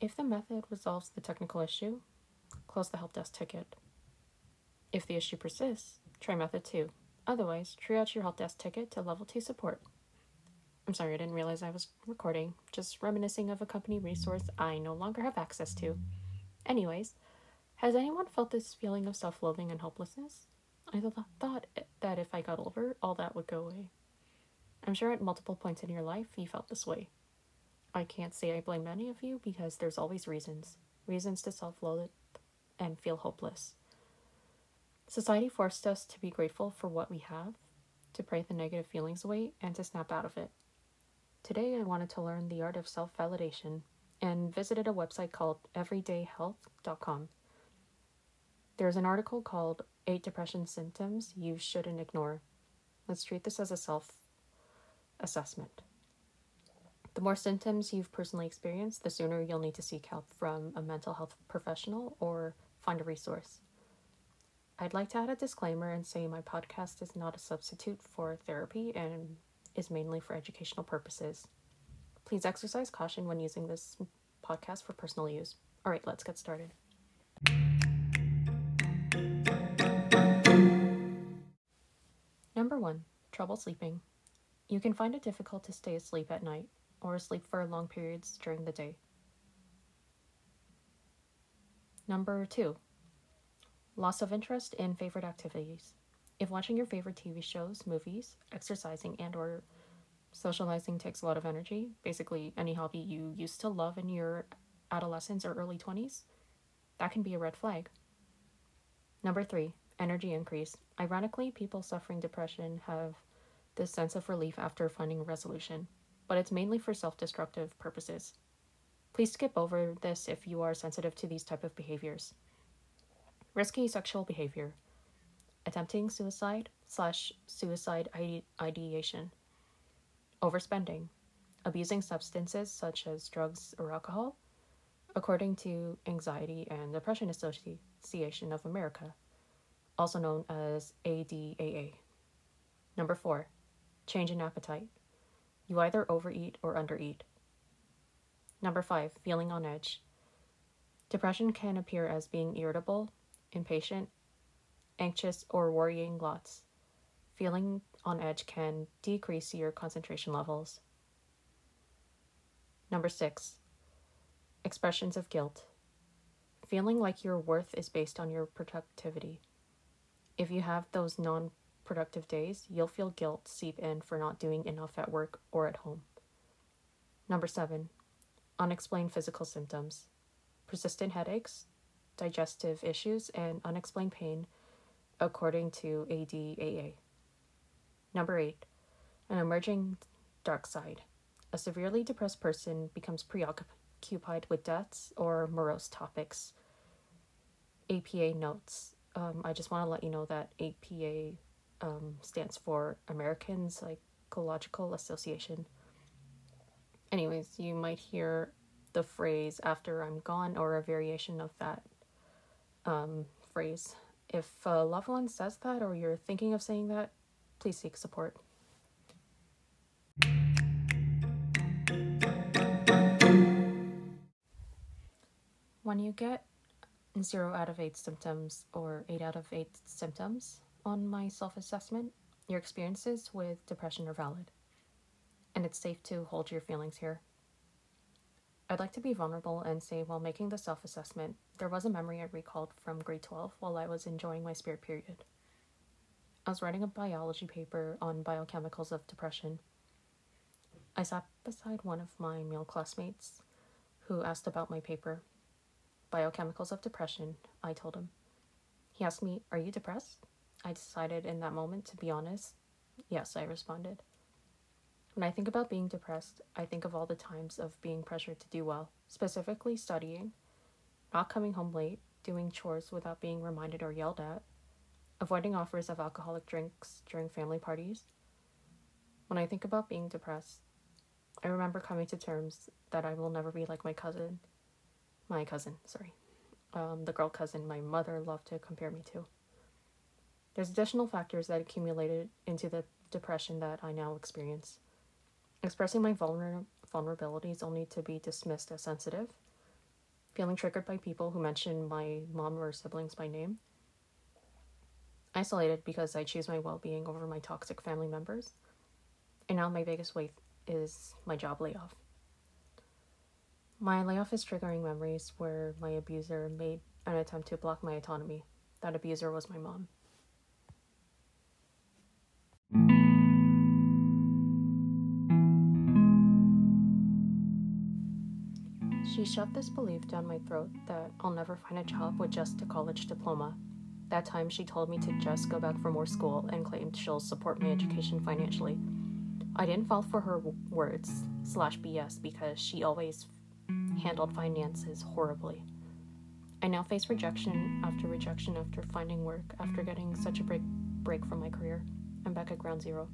If the method resolves the technical issue, close the help desk ticket. If the issue persists, try method 2. Otherwise, triage your help desk ticket to level 2 support. I'm sorry, I didn't realize I was recording. Just reminiscing of a company resource I no longer have access to. Anyways, has anyone felt this feeling of self loathing and helplessness? I th- thought that if I got over all that would go away. I'm sure at multiple points in your life you felt this way. I can't say I blame any of you because there's always reasons. Reasons to self loathe and feel hopeless. Society forced us to be grateful for what we have, to pray the negative feelings away, and to snap out of it. Today I wanted to learn the art of self validation and visited a website called everydayhealth.com. There's an article called Eight Depression Symptoms You Shouldn't Ignore. Let's treat this as a self assessment. The more symptoms you've personally experienced, the sooner you'll need to seek help from a mental health professional or find a resource. I'd like to add a disclaimer and say my podcast is not a substitute for therapy and is mainly for educational purposes. Please exercise caution when using this podcast for personal use. All right, let's get started. Number one, trouble sleeping. You can find it difficult to stay asleep at night or sleep for long periods during the day. Number two, loss of interest in favorite activities. If watching your favorite TV shows, movies, exercising, and or socializing takes a lot of energy, basically any hobby you used to love in your adolescence or early 20s, that can be a red flag. Number three, energy increase. Ironically, people suffering depression have this sense of relief after finding resolution, but it's mainly for self destructive purposes. Please skip over this if you are sensitive to these type of behaviors. Risky sexual behavior, attempting suicide slash suicide ideation, overspending, abusing substances such as drugs or alcohol, according to Anxiety and Depression Association of America, also known as ADAA. Number four, change in appetite. You either overeat or undereat. Number five, feeling on edge. Depression can appear as being irritable, impatient, anxious, or worrying lots. Feeling on edge can decrease your concentration levels. Number six, expressions of guilt. Feeling like your worth is based on your productivity. If you have those non productive days, you'll feel guilt seep in for not doing enough at work or at home. Number seven, unexplained physical symptoms. Persistent headaches, digestive issues, and unexplained pain, according to ADAA. Number eight, an emerging dark side. A severely depressed person becomes preoccupied with deaths or morose topics. APA notes. Um, I just want to let you know that APA um, stands for American Psychological Association. Anyways, you might hear the phrase after I'm gone or a variation of that um, phrase. If a loved one says that or you're thinking of saying that, please seek support. When you get 0 out of 8 symptoms or 8 out of 8 symptoms on my self assessment, your experiences with depression are valid. And it's safe to hold your feelings here. I'd like to be vulnerable and say while making the self assessment, there was a memory I recalled from grade 12 while I was enjoying my spirit period. I was writing a biology paper on biochemicals of depression. I sat beside one of my male classmates who asked about my paper. Biochemicals of depression, I told him. He asked me, Are you depressed? I decided in that moment to be honest. Yes, I responded. When I think about being depressed, I think of all the times of being pressured to do well, specifically studying, not coming home late, doing chores without being reminded or yelled at, avoiding offers of alcoholic drinks during family parties. When I think about being depressed, I remember coming to terms that I will never be like my cousin. My cousin, sorry. Um, the girl cousin my mother loved to compare me to. There's additional factors that accumulated into the depression that I now experience. Expressing my vulner- vulnerabilities only to be dismissed as sensitive, feeling triggered by people who mention my mom or siblings by name, isolated because I choose my well being over my toxic family members, and now my biggest weight is my job layoff. My layoff is triggering memories where my abuser made an attempt to block my autonomy. That abuser was my mom. She shoved this belief down my throat that I'll never find a job with just a college diploma. That time she told me to just go back for more school and claimed she'll support my education financially. I didn't fall for her words slash BS because she always handled finances horribly. I now face rejection after rejection after finding work after getting such a break break from my career. I'm back at ground zero.